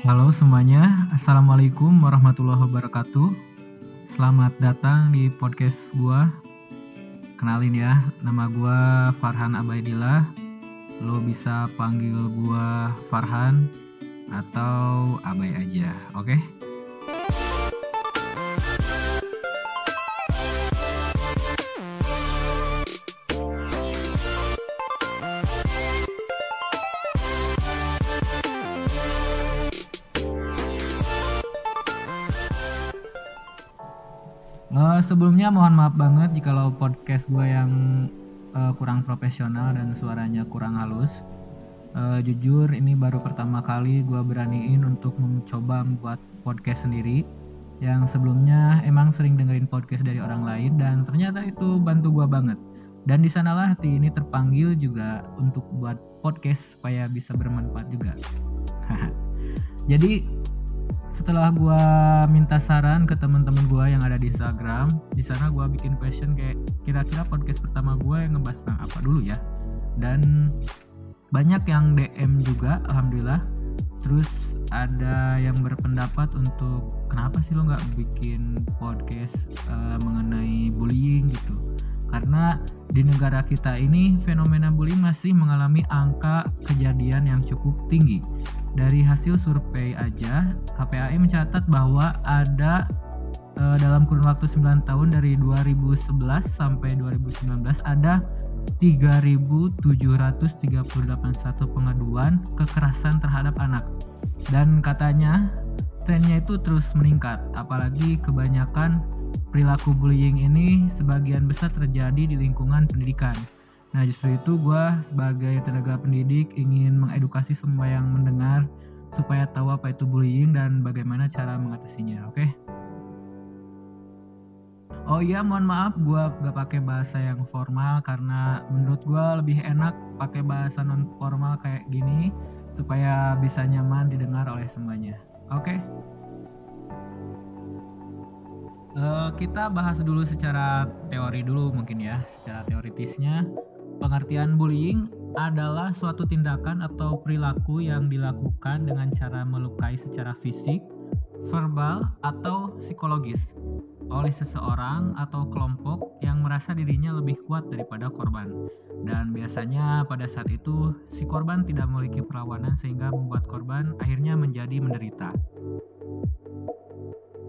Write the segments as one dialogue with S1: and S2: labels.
S1: Halo semuanya, Assalamualaikum warahmatullahi wabarakatuh Selamat datang di podcast gua Kenalin ya, nama gua Farhan Abaidillah Lo bisa panggil gua Farhan atau Abai aja, oke? Okay? Sebelumnya mohon maaf banget jika lo podcast gue yang uh, kurang profesional dan suaranya kurang halus. Uh, jujur ini baru pertama kali gue beraniin untuk mencoba membuat podcast sendiri. Yang sebelumnya emang sering dengerin podcast dari orang lain dan ternyata itu bantu gue banget. Dan di sanalah hati ini terpanggil juga untuk buat podcast supaya bisa bermanfaat juga. Jadi setelah gue minta saran ke teman-teman gue yang ada di Instagram di sana gue bikin question kayak kira-kira podcast pertama gue yang ngebahas tentang apa dulu ya? Dan banyak yang DM juga alhamdulillah. Terus ada yang berpendapat untuk kenapa sih lo nggak bikin podcast uh, mengenai bullying? gitu. Karena di negara kita ini fenomena bullying masih mengalami angka kejadian yang cukup tinggi dari hasil survei aja KPAI mencatat bahwa ada e, dalam kurun waktu 9 tahun dari 2011 sampai 2019 ada 3.738 satu pengaduan kekerasan terhadap anak. Dan katanya trennya itu terus meningkat apalagi kebanyakan perilaku bullying ini sebagian besar terjadi di lingkungan pendidikan Nah justru itu gue sebagai tenaga pendidik ingin mengedukasi semua yang mendengar supaya tahu apa itu bullying dan bagaimana cara mengatasinya, oke? Okay? Oh iya, mohon maaf gue gak pakai bahasa yang formal karena menurut gue lebih enak pakai bahasa non formal kayak gini supaya bisa nyaman didengar oleh semuanya. Oke? Okay? Uh, eh, kita bahas dulu secara teori dulu mungkin ya, secara teoritisnya Pengertian bullying adalah suatu tindakan atau perilaku yang dilakukan dengan cara melukai secara fisik, verbal, atau psikologis oleh seseorang atau kelompok yang merasa dirinya lebih kuat daripada korban. Dan biasanya pada saat itu si korban tidak memiliki perlawanan sehingga membuat korban akhirnya menjadi menderita.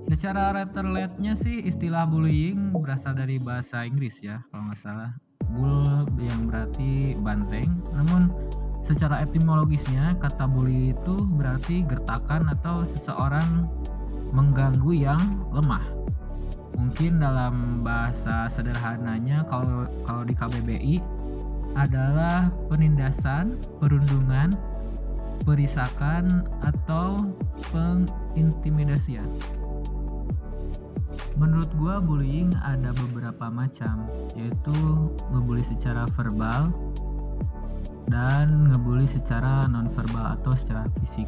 S1: Secara letterletnya sih istilah bullying berasal dari bahasa Inggris ya kalau nggak salah bull yang berarti banteng namun secara etimologisnya kata bully itu berarti gertakan atau seseorang mengganggu yang lemah mungkin dalam bahasa sederhananya kalau kalau di KBBI adalah penindasan, perundungan, perisakan atau pengintimidasian. Menurut gue bullying ada beberapa macam, yaitu ngebully secara verbal dan ngebully secara non verbal atau secara fisik.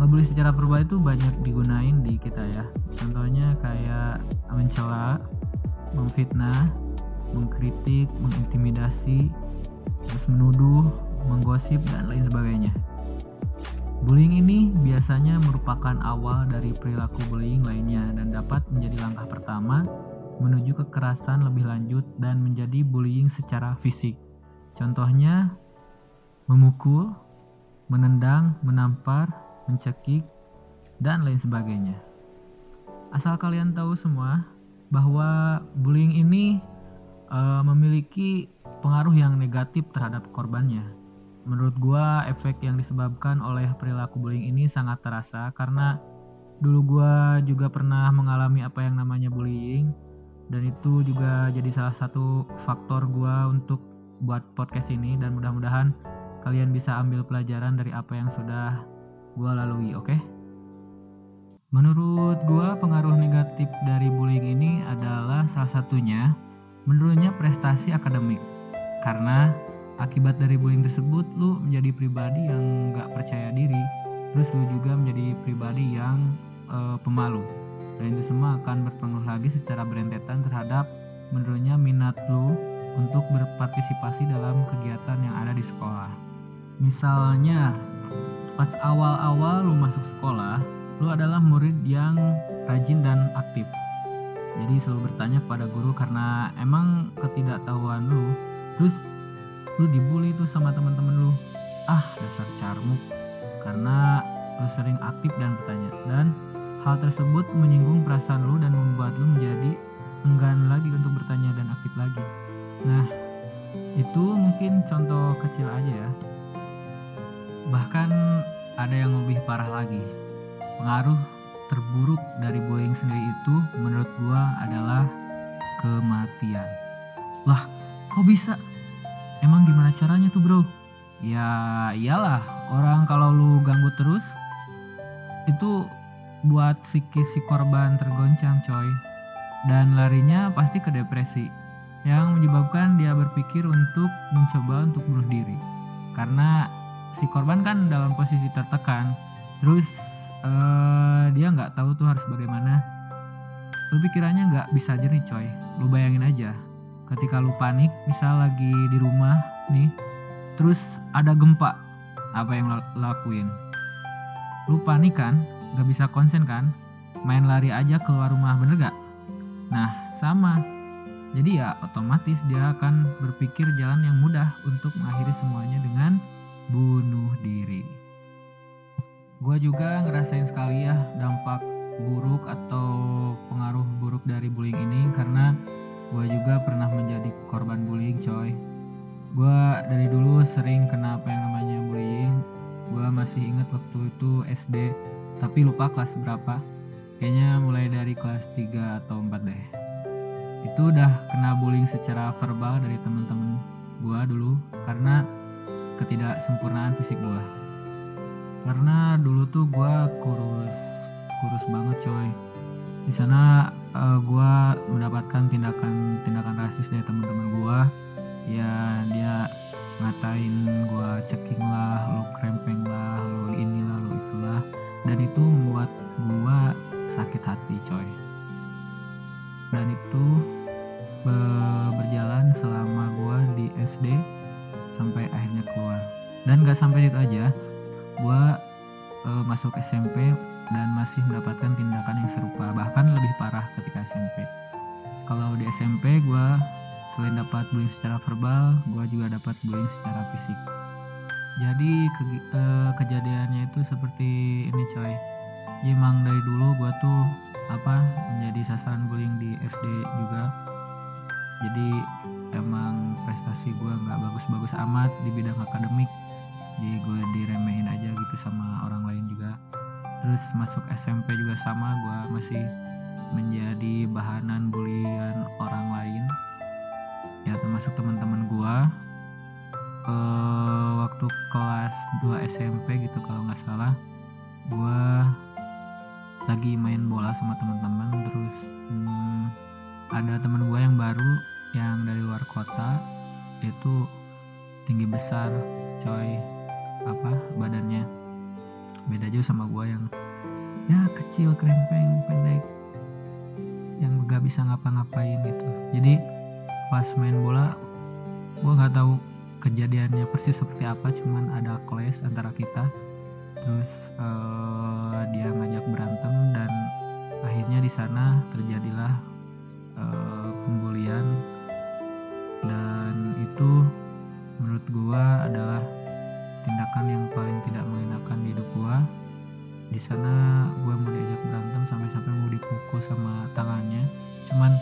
S1: Ngebully secara verbal itu banyak digunain di kita ya. Contohnya kayak mencela, memfitnah, mengkritik, mengintimidasi, terus menuduh, menggosip dan lain sebagainya. Bullying ini biasanya merupakan awal dari perilaku bullying lainnya dan dapat menjadi langkah pertama menuju kekerasan lebih lanjut dan menjadi bullying secara fisik. Contohnya memukul, menendang, menampar, mencekik, dan lain sebagainya. Asal kalian tahu semua bahwa bullying ini uh, memiliki pengaruh yang negatif terhadap korbannya menurut gua efek yang disebabkan oleh perilaku bullying ini sangat terasa karena dulu gua juga pernah mengalami apa yang namanya bullying dan itu juga jadi salah satu faktor gua untuk buat podcast ini dan mudah-mudahan kalian bisa ambil pelajaran dari apa yang sudah gua lalui, oke? Okay? Menurut gua pengaruh negatif dari bullying ini adalah salah satunya menurunnya prestasi akademik karena akibat dari bullying tersebut lu menjadi pribadi yang gak percaya diri. Terus lu juga menjadi pribadi yang uh, pemalu. Dan itu semua akan berpengaruh lagi secara berentetan terhadap menurunnya minat lu untuk berpartisipasi dalam kegiatan yang ada di sekolah. Misalnya pas awal-awal lu masuk sekolah lu adalah murid yang rajin dan aktif. Jadi selalu bertanya kepada guru karena emang ketidaktahuan lu. Terus lu dibully tuh sama teman-teman lu. Ah dasar carmuk. Karena lu sering aktif dan bertanya. Dan hal tersebut menyinggung perasaan lu dan membuat lu menjadi enggan lagi untuk bertanya dan aktif lagi. Nah itu mungkin contoh kecil aja ya. Bahkan ada yang lebih parah lagi. Pengaruh terburuk dari bullying sendiri itu menurut gua adalah kematian. Lah kok bisa emang gimana caranya tuh bro? Ya iyalah. Orang kalau lu ganggu terus itu buat psikis si korban tergoncang coy. Dan larinya pasti ke depresi yang menyebabkan dia berpikir untuk mencoba untuk bunuh diri. Karena si korban kan dalam posisi tertekan terus uh, dia nggak tahu tuh harus bagaimana. Lu pikirannya nggak bisa jernih coy. Lu bayangin aja ketika lu panik misal lagi di rumah nih terus ada gempa apa yang lo lakuin? Lu panik kan? Gak bisa konsen kan? Main lari aja keluar rumah bener gak? Nah sama. Jadi ya otomatis dia akan berpikir jalan yang mudah untuk mengakhiri semuanya dengan bunuh diri. Gue juga ngerasain sekali ya dampak buruk atau pengaruh buruk dari bullying ini karena gue juga pernah menjadi korban bullying coy. Gue dari dulu sering kena apa yang namanya bullying. Gue masih inget waktu itu SD tapi lupa kelas berapa. Kayaknya mulai dari kelas 3 atau 4 deh itu udah kena bullying secara verbal dari temen-temen gue dulu karena ketidaksempurnaan fisik gue karena dulu tuh gue kurus kurus banget coy di sana uh, gue mendapatkan tindakan tindakan rasis dari teman-teman gue ya dia ngatain gue ceking lah lo krempeng lah lo inilah lo itulah dan itu membuat gue sakit hati coy. Dan itu berjalan selama gua di SD sampai akhirnya keluar. Dan gak sampai itu aja gua uh, masuk SMP dan masih mendapatkan tindakan yang serupa bahkan lebih parah ketika SMP kalau di SMP gua selain dapat bullying secara verbal gua juga dapat bullying secara fisik. Jadi ke, uh, kejadiannya itu seperti ini coy. Ya, emang dari dulu gua tuh apa menjadi sasaran bullying di SD juga. Jadi emang prestasi gue nggak bagus-bagus amat di bidang akademik. Jadi gue diremehin aja gitu sama orang lain juga terus masuk SMP juga sama gue masih menjadi bahanan bulian orang lain. Ya termasuk teman-teman gue ke waktu kelas 2 SMP gitu kalau nggak salah gue lagi main bola sama teman-teman. Terus hmm, ada teman gue yang baru yang dari luar kota itu tinggi besar coy. Apa badannya beda jauh sama gue yang ya kecil krempeng pendek yang gak bisa ngapa-ngapain gitu. Jadi pas main bola gue nggak tahu kejadiannya persis seperti apa cuman ada clash antara kita. Terus uh, dia ngajak berantem dan akhirnya di sana terjadilah uh, pembulian. Dan itu menurut gua adalah tindakan yang paling tidak mengenakan di hidup gua. Di sana gua mau diajak berantem sampai-sampai mau dipukul sama tangannya. Cuman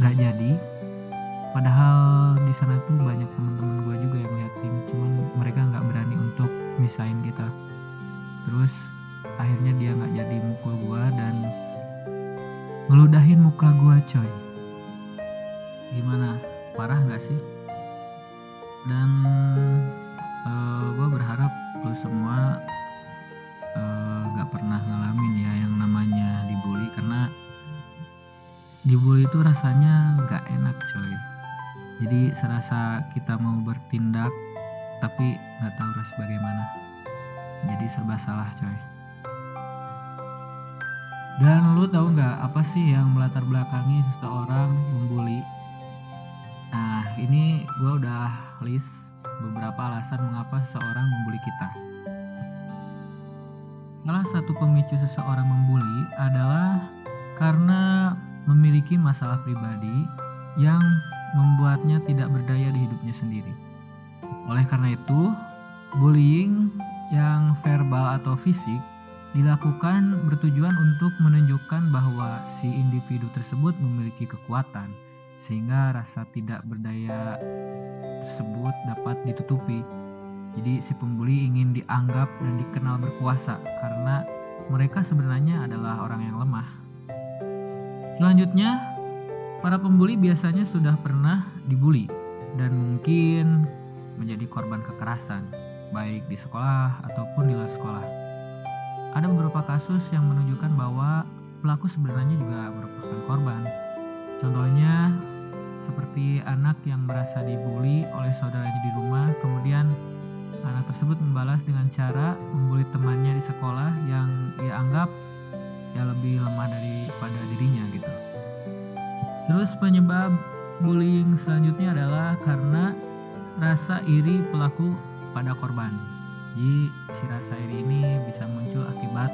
S1: nggak jadi. Padahal di sana tuh banyak teman-teman gua juga yang liatin cuman mereka nggak berani untuk misahin kita. Terus akhirnya dia nggak jadi mukul gua dan ngeludahin muka gua coy. Gimana? Parah nggak sih? Dan uh, eh, gue berharap lo semua uh, eh, gak pernah ngalamin ya yang namanya dibully karena dibully itu rasanya gak enak coy. Jadi serasa kita mau bertindak tapi nggak tahu harus bagaimana. Jadi serba salah coy. Dan lu tahu nggak apa sih yang melatar belakangi seseorang membuli? Nah, ini gue udah list beberapa alasan mengapa seseorang membuli kita. Salah satu pemicu seseorang membuli adalah karena memiliki masalah pribadi yang membuatnya tidak berdaya di hidupnya sendiri. Oleh karena itu, bullying yang verbal atau fisik dilakukan bertujuan untuk menunjukkan bahwa si individu tersebut memiliki kekuatan sehingga rasa tidak berdaya tersebut dapat ditutupi jadi si pembuli ingin dianggap dan dikenal berkuasa karena mereka sebenarnya adalah orang yang lemah. Selanjutnya, para pembuli biasanya sudah pernah dibully dan mungkin menjadi korban kekerasan, baik di sekolah ataupun di luar sekolah. Ada beberapa kasus yang menunjukkan bahwa pelaku sebenarnya juga merupakan korban. Contohnya seperti anak yang merasa dibully oleh saudaranya di rumah, kemudian Anak tersebut membalas dengan cara membuli temannya di sekolah yang ia anggap ya lebih lemah daripada dirinya gitu. Terus penyebab bullying selanjutnya adalah karena rasa iri pelaku pada korban. Jadi si rasa iri ini bisa muncul akibat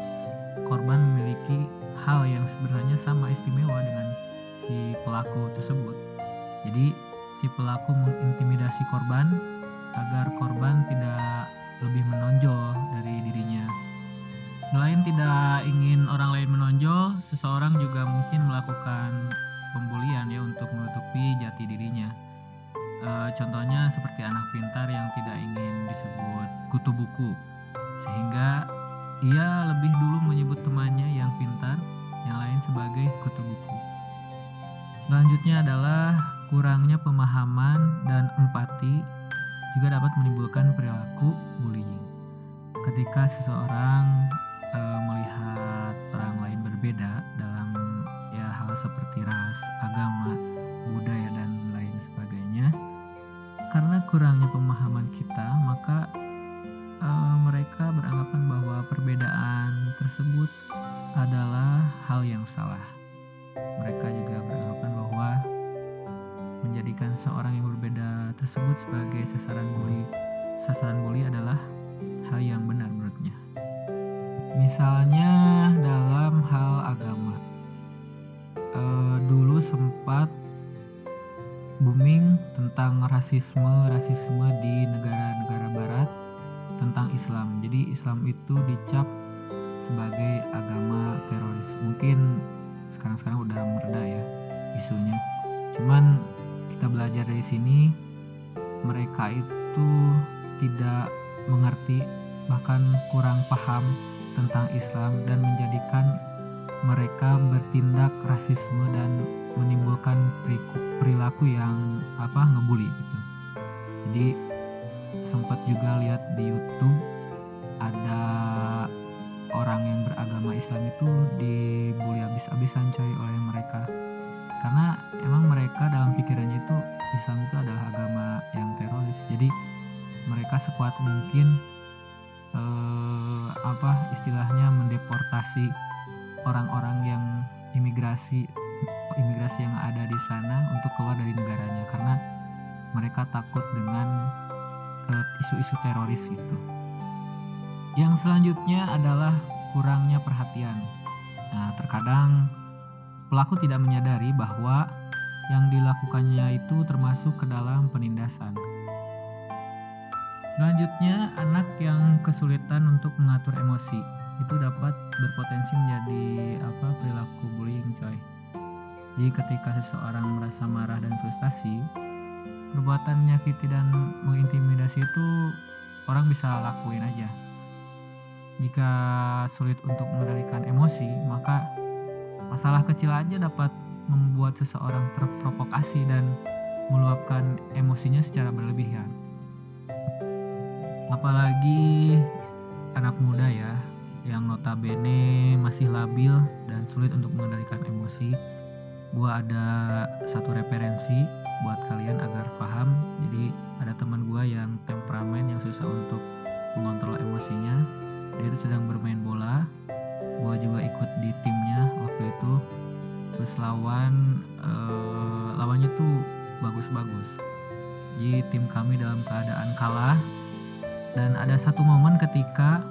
S1: korban memiliki hal yang sebenarnya sama istimewa dengan si pelaku tersebut. Jadi si pelaku mengintimidasi korban agar korban tidak lebih menonjol dari dirinya. Selain tidak ingin orang lain menonjol, seseorang juga mungkin melakukan pembulian ya untuk menutupi jati dirinya. E, contohnya seperti anak pintar yang tidak ingin disebut kutu buku, sehingga ia lebih dulu menyebut temannya yang pintar, yang lain sebagai kutu buku. Selanjutnya adalah kurangnya pemahaman dan empati juga dapat menimbulkan perilaku bullying. Ketika seseorang e, melihat orang lain berbeda dalam ya hal seperti ras, agama, budaya dan lain sebagainya, karena kurangnya pemahaman kita, maka e, mereka beranggapan bahwa perbedaan tersebut adalah hal yang salah. Mereka juga beranggapan bahwa menjadikan seorang yang berbeda tersebut sebagai sasaran bully. Sasaran bully adalah hal yang benar menurutnya. Misalnya dalam hal agama, e, dulu sempat booming tentang rasisme rasisme di negara-negara barat tentang Islam. Jadi Islam itu dicap sebagai agama teroris. Mungkin sekarang-sekarang udah mereda ya isunya. Cuman kita belajar dari sini mereka itu tidak mengerti bahkan kurang paham tentang Islam dan menjadikan mereka bertindak rasisme dan menimbulkan perilaku yang apa ngebully gitu. Jadi sempat juga lihat di YouTube ada orang yang beragama Islam itu dibully habis-habisan coy oleh mereka karena emang mereka dalam pikirannya itu Islam itu adalah agama yang teroris jadi mereka sekuat mungkin eh, apa istilahnya mendeportasi orang-orang yang imigrasi imigrasi yang ada di sana untuk keluar dari negaranya karena mereka takut dengan eh, isu-isu teroris itu. Yang selanjutnya adalah kurangnya perhatian. Nah, terkadang Pelaku tidak menyadari bahwa yang dilakukannya itu termasuk ke dalam penindasan. Selanjutnya, anak yang kesulitan untuk mengatur emosi itu dapat berpotensi menjadi apa perilaku bullying, coy. Jadi ketika seseorang merasa marah dan frustasi, perbuatan menyakiti dan mengintimidasi itu orang bisa lakuin aja. Jika sulit untuk mengendalikan emosi, maka Masalah kecil aja dapat membuat seseorang terprovokasi dan meluapkan emosinya secara berlebihan. Apalagi anak muda ya, yang notabene masih labil dan sulit untuk mengendalikan emosi. Gua ada satu referensi buat kalian agar paham. Jadi ada teman gua yang temperamen yang susah untuk mengontrol emosinya. Dia itu sedang bermain bola gue juga ikut di timnya waktu itu. Terus lawan uh, lawannya tuh bagus-bagus. Jadi tim kami dalam keadaan kalah. Dan ada satu momen ketika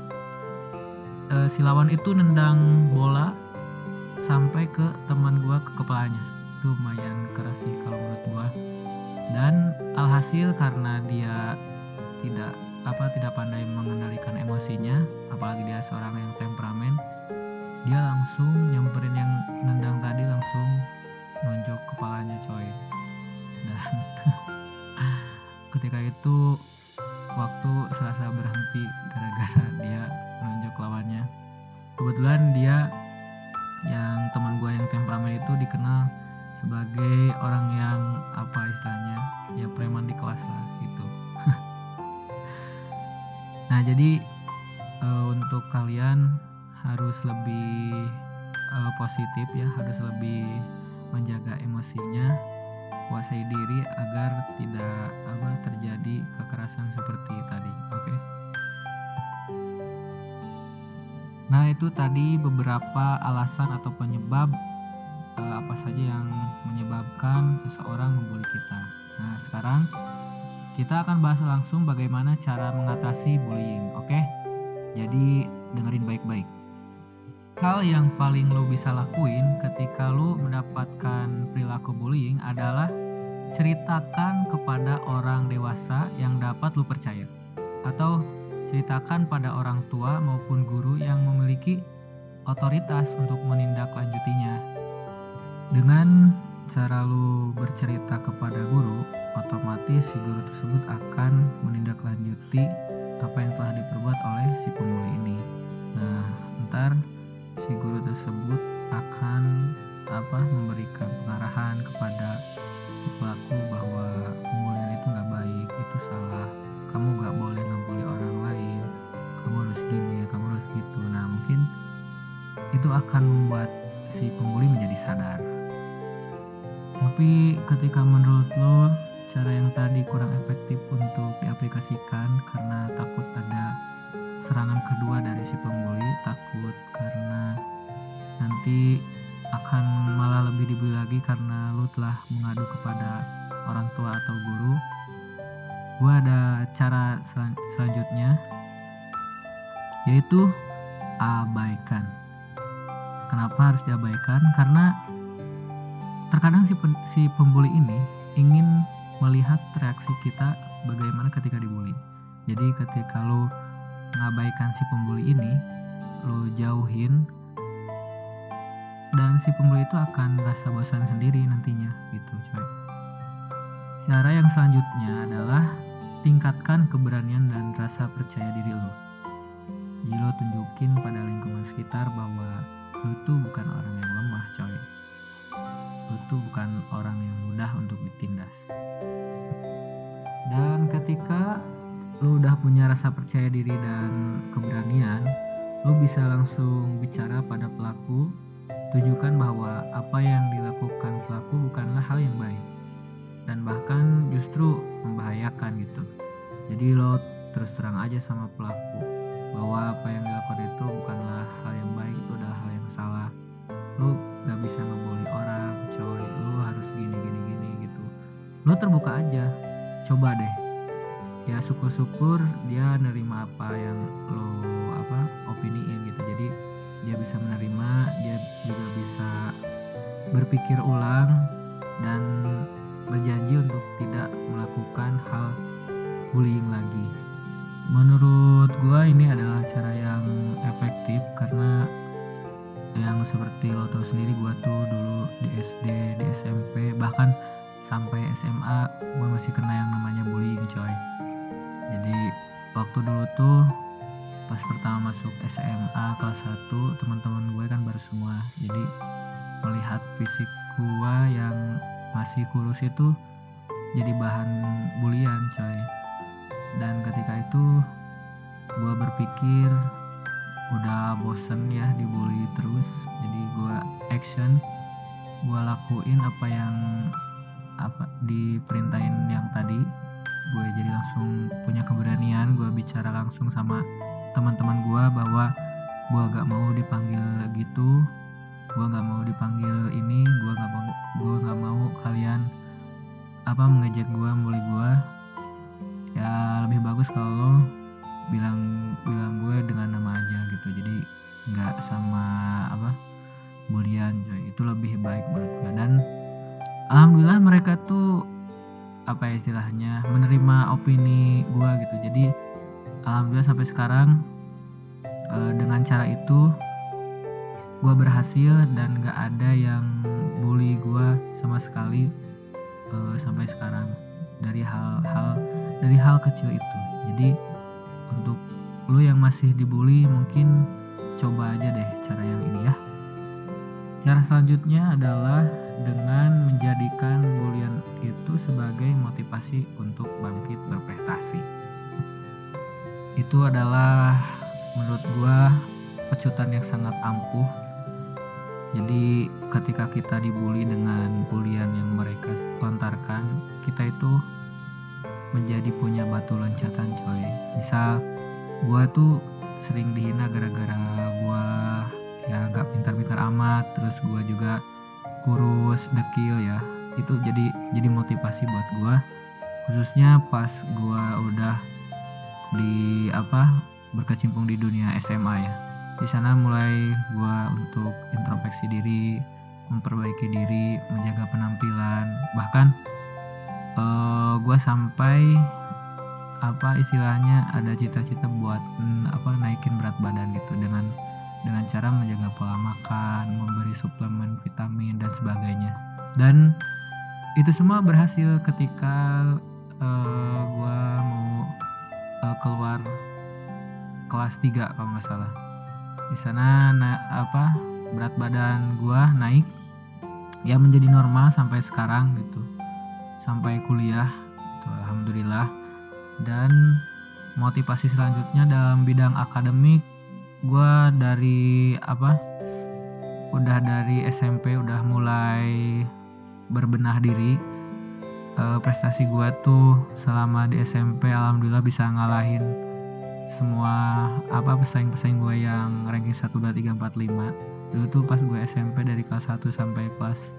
S1: uh, si lawan itu nendang bola sampai ke teman gue ke kepalanya. Itu lumayan keras sih kalau menurut gue dan alhasil karena dia tidak apa tidak pandai mengendalikan emosinya apalagi dia seorang yang temperamen dia langsung nyamperin yang nendang tadi langsung nonjok kepalanya coy. Dan ketika itu waktu serasa berhenti gara-gara dia nonjok lawannya. Kebetulan dia yang teman gue yang temperamen itu dikenal sebagai orang yang apa istilahnya ya preman di kelas lah gitu nah jadi uh, untuk kalian harus lebih uh, positif ya harus lebih menjaga emosinya kuasai diri agar tidak apa terjadi kekerasan seperti tadi oke okay? nah itu tadi beberapa alasan atau penyebab uh, apa saja yang menyebabkan seseorang membuli kita. Nah, sekarang kita akan bahas langsung bagaimana cara mengatasi bullying, oke? Jadi dengerin baik-baik. Hal yang paling lo bisa lakuin ketika lo mendapatkan perilaku bullying adalah ceritakan kepada orang dewasa yang dapat lo percaya atau ceritakan pada orang tua maupun guru yang memiliki otoritas untuk menindaklanjutinya dengan cara lu bercerita kepada guru, otomatis si guru tersebut akan menindaklanjuti apa yang telah diperbuat oleh si pemuli ini. Nah, ntar si guru tersebut akan apa memberikan pengarahan kepada si pelaku bahwa pembulian itu nggak baik, itu salah. Kamu nggak boleh ngebully orang lain. Kamu harus gini, kamu harus gitu. Nah, mungkin itu akan membuat si pembuli menjadi sadar tapi ketika menurut lo cara yang tadi kurang efektif untuk diaplikasikan karena takut ada serangan kedua dari si pembuli takut karena nanti akan malah lebih dibeli lagi karena lo telah mengadu kepada orang tua atau guru. Gue ada cara selan selanjutnya yaitu abaikan. Kenapa harus diabaikan? Karena terkadang si, si pembuli ini ingin melihat reaksi kita bagaimana ketika dibully. Jadi ketika lo ngabaikan si pembuli ini, lo jauhin dan si pembuli itu akan rasa bosan sendiri nantinya gitu coy. Cara yang selanjutnya adalah tingkatkan keberanian dan rasa percaya diri lo. Jadi lo tunjukin pada lingkungan sekitar bahwa lo tuh bukan orang yang lemah coy lu tuh bukan orang yang mudah untuk ditindas dan ketika lu udah punya rasa percaya diri dan keberanian lu bisa langsung bicara pada pelaku tunjukkan bahwa apa yang dilakukan pelaku bukanlah hal yang baik dan bahkan justru membahayakan gitu. Jadi lo terus terang aja sama pelaku bahwa apa yang dilakukan itu bukanlah hal yang baik itu adalah hal yang salah. Lu gak bisa ngebully orang coy. Lu harus gini gini gini gitu. Lu terbuka aja coba deh. Ya syukur-syukur dia nerima apa yang lo apa opiniin gitu. Jadi dia bisa menerima dia juga bisa berpikir ulang dan berjanji untuk tidak melakukan hal bullying lagi. Menurut gua ini adalah cara yang efektif karena yang seperti lo tau sendiri gue tuh dulu di SD di SMP bahkan sampai SMA gue masih kena yang namanya bullying coy. Jadi waktu dulu tuh pas pertama masuk SMA kelas 1 teman-teman gue kan baru semua. Jadi melihat fisik gue yang masih kurus itu jadi bahan bulian coy. Dan ketika itu gue berpikir udah bosen ya dibully terus. Jadi gue action gue lakuin apa yang apa diperintahin yang tadi. Gue jadi langsung punya keberanian gue bicara langsung sama teman-teman gue bahwa gue gak mau dipanggil gitu gue gak mau dipanggil ini gue gak mau gue gak mau kalian apa mengejek gue bully gue. Ya lebih bagus kalau lo bilang bilang gue dengan nama aja gitu. Jadi sama apa bulian coy. Itu lebih baik menurut gue. Dan alhamdulillah mereka tuh apa ya istilahnya menerima opini gue gitu. Jadi alhamdulillah sampai sekarang uh, dengan cara itu gue berhasil dan gak ada yang bully gue sama sekali uh, sampai sekarang. Dari hal-hal dari hal kecil itu. Jadi untuk lo yang masih dibully mungkin coba aja deh cara yang ini ya. Cara selanjutnya adalah dengan menjadikan bulian itu sebagai motivasi untuk bangkit berprestasi. Itu adalah menurut gua pecutan yang sangat ampuh. Jadi ketika kita dibully dengan bulian yang mereka lontarkan kita itu menjadi punya batu loncatan coy. Misal gua tuh sering dihina gara-gara gua ya gak pintar-pintar amat terus gua juga kurus dekil ya. Itu jadi jadi motivasi buat gua. Khususnya pas gua udah di apa berkecimpung di dunia SMA ya. Di sana mulai gue untuk introspeksi diri memperbaiki diri menjaga penampilan. Bahkan uh, eh, gue sampai apa istilahnya ada cita-cita buat mm, apa naikin berat badan gitu dengan dengan cara menjaga pola makan memberi suplemen vitamin dan sebagainya. Dan itu semua berhasil ketika uh, eh, gue mau uh, keluar kelas 3 kalau nggak salah. Di sana na apa berat badan gua naik ya menjadi normal sampai sekarang gitu. Sampai kuliah gitu alhamdulillah. Dan motivasi selanjutnya dalam bidang akademik gua dari apa udah dari SMP udah mulai berbenah diri. E, prestasi gua tuh selama di SMP alhamdulillah bisa ngalahin semua apa pesaing-pesaing gue yang ranking 1, 2, 3, 4, 5 dulu tuh pas gue SMP dari kelas 1 sampai kelas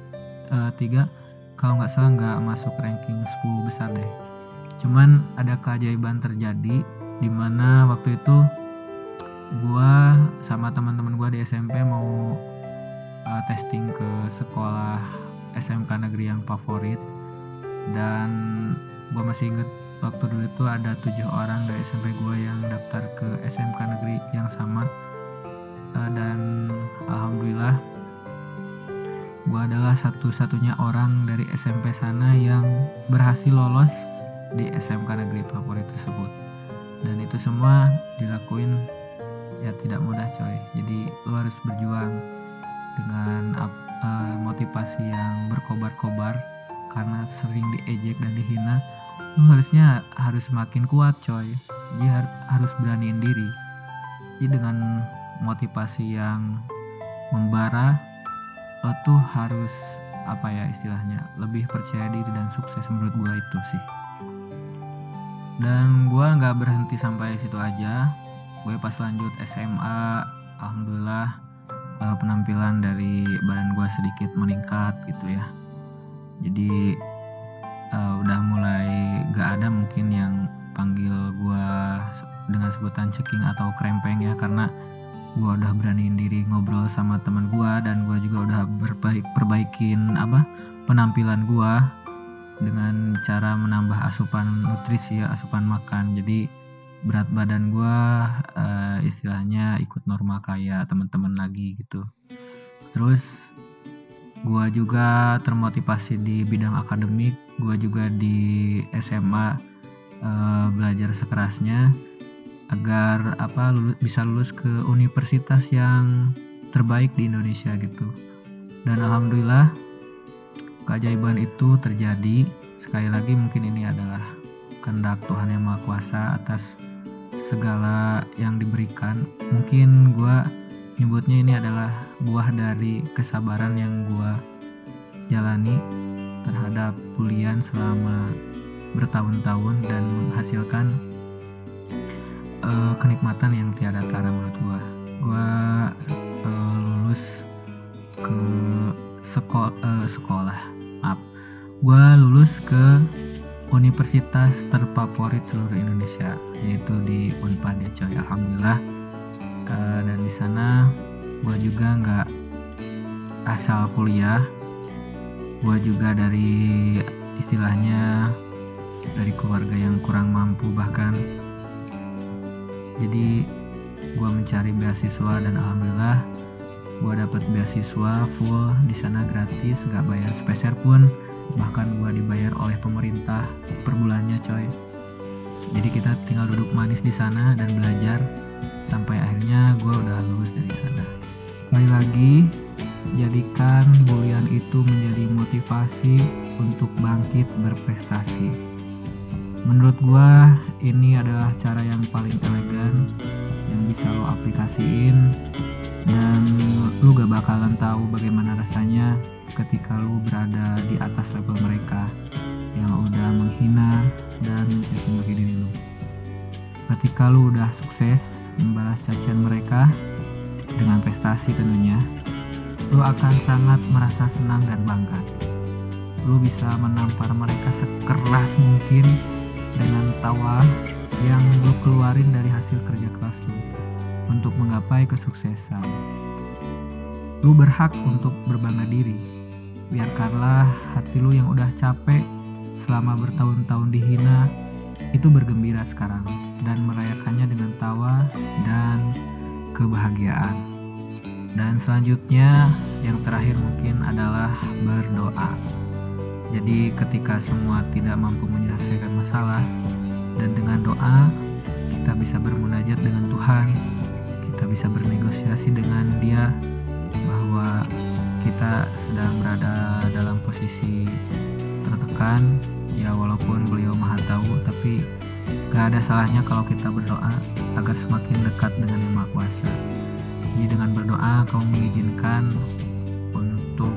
S1: uh, eh, 3 kalau nggak salah nggak masuk ranking 10 besar deh. Cuman ada keajaiban terjadi di mana waktu itu gue sama teman-teman gue di SMP mau uh, testing ke sekolah SMK negeri yang favorit. Dan gue masih inget waktu dulu itu ada tujuh orang dari SMP gue yang daftar ke SMK negeri yang sama. Uh, dan alhamdulillah gue adalah satu-satunya orang dari SMP sana yang berhasil lolos di SMK negeri favorit tersebut. Dan itu semua dilakuin ya tidak mudah coy. Jadi lo harus berjuang dengan uh, motivasi yang berkobar-kobar. Karena sering diejek dan dihina lu harusnya harus semakin kuat coy. Jadi har harus beraniin diri. Jadi dengan motivasi yang membara lo tuh harus apa ya istilahnya lebih percaya diri dan sukses menurut gue itu sih. Dan gue nggak berhenti sampai situ aja gue pas lanjut SMA alhamdulillah eh, penampilan dari badan gue sedikit meningkat gitu ya. Jadi uh, udah mulai gak ada mungkin yang panggil gue dengan sebutan ceking atau krempeng ya karena gue udah beraniin diri ngobrol sama teman gue dan gue juga udah berbaik perbaikin apa penampilan gue dengan cara menambah asupan nutrisi ya asupan makan. Jadi berat badan gue uh, istilahnya ikut normal kayak teman-teman lagi gitu. Terus gue juga termotivasi di bidang akademik gue juga di SMA uh, eh, belajar sekerasnya agar apa lulus, bisa lulus ke universitas yang terbaik di Indonesia gitu. Dan alhamdulillah keajaiban itu terjadi. Sekali lagi mungkin ini adalah kehendak Tuhan yang Maha Kuasa atas segala yang diberikan mungkin gue nyebutnya ini adalah buah dari kesabaran yang gue jalani terhadap bulian selama bertahun-tahun dan menghasilkan uh, kenikmatan yang tiada tara menurut gue gue uh, lulus ke seko uh, sekolah maaf. Gue lulus ke universitas terfavorit seluruh Indonesia yaitu di Unpad ya coy. Alhamdulillah. Uh, dan di sana gue juga nggak asal kuliah. Gue juga dari istilahnya dari keluarga yang kurang mampu bahkan. Jadi gue mencari beasiswa dan alhamdulillah gue dapet beasiswa full di sana gratis gak bayar sepeser pun. Bahkan gue dibayar oleh pemerintah per bulannya coy. Jadi kita tinggal duduk manis di sana dan belajar sampai akhirnya gue udah lulus dari sana. Sekali lagi jadikan bulian itu menjadi motivasi untuk bangkit berprestasi. Menurut gue ini adalah cara yang paling elegan yang bisa lo aplikasiin dan lu gak bakalan tahu bagaimana rasanya ketika lu berada di atas level mereka yang udah menghina dan mencaci maki diri lu. Ketika lu udah sukses membalas cacian mereka dengan prestasi tentunya, lu akan sangat merasa senang dan bangga. Lu bisa menampar mereka sekeras mungkin dengan tawa yang lu keluarin dari hasil kerja keras lu untuk menggapai kesuksesan. Lu berhak untuk berbangga diri. Biarkanlah hati lu yang udah capek selama bertahun-tahun dihina itu bergembira sekarang dan merayakannya dengan tawa dan kebahagiaan. Dan selanjutnya yang terakhir mungkin adalah berdoa. Jadi ketika semua tidak mampu menyelesaikan masalah dan dengan doa kita bisa bermunajat dengan Tuhan kita bisa bernegosiasi dengan dia bahwa kita sedang berada dalam posisi tertekan. Ya walaupun beliau maha tahu tapi gak ada salahnya kalau kita berdoa agar semakin dekat dengan yang maha kuasa. Jadi dengan berdoa kamu mengizinkan untuk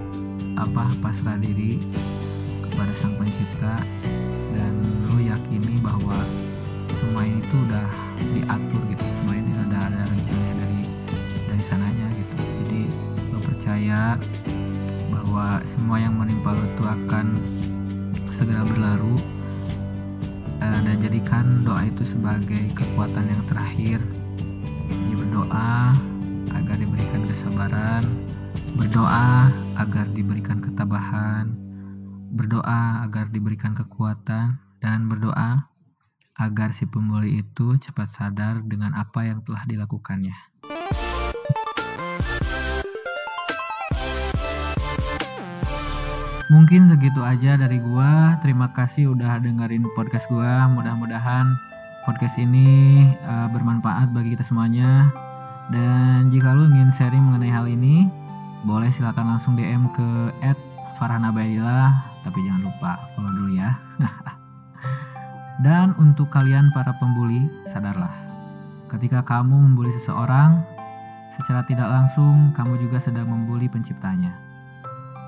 S1: apa? Pasrah diri kepada sang pencipta. Dan lo yakini bahwa semua ini tuh udah diatur gitu semua ini udah ada rencana dari dari sananya gitu. Jadi lo percaya bahwa semua yang menimpa lo itu akan segera berlalu uh, dan jadikan doa itu sebagai kekuatan yang terakhir. Jadi berdoa agar diberikan kesabaran berdoa agar diberikan ketabahan berdoa agar diberikan kekuatan dan berdoa agar si pembuli itu cepat sadar dengan apa yang telah dilakukannya. Mungkin segitu aja dari gua. Terima kasih udah dengerin podcast gua. Mudah-mudahan podcast ini uh, bermanfaat bagi kita semuanya. Dan jika lu ingin sharing mengenai hal ini, boleh silakan langsung DM ke @farhanabaidillah, tapi jangan lupa follow dulu ya. Dan untuk kalian para pembuli, sadarlah. Ketika kamu membuli seseorang, secara tidak langsung kamu juga sedang membuli penciptanya.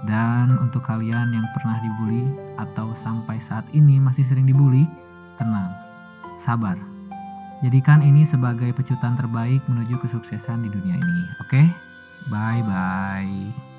S1: Dan untuk kalian yang pernah dibully atau sampai saat ini masih sering dibully, tenang, sabar. Jadikan ini sebagai pecutan terbaik menuju kesuksesan di dunia ini, oke? Okay? Bye bye.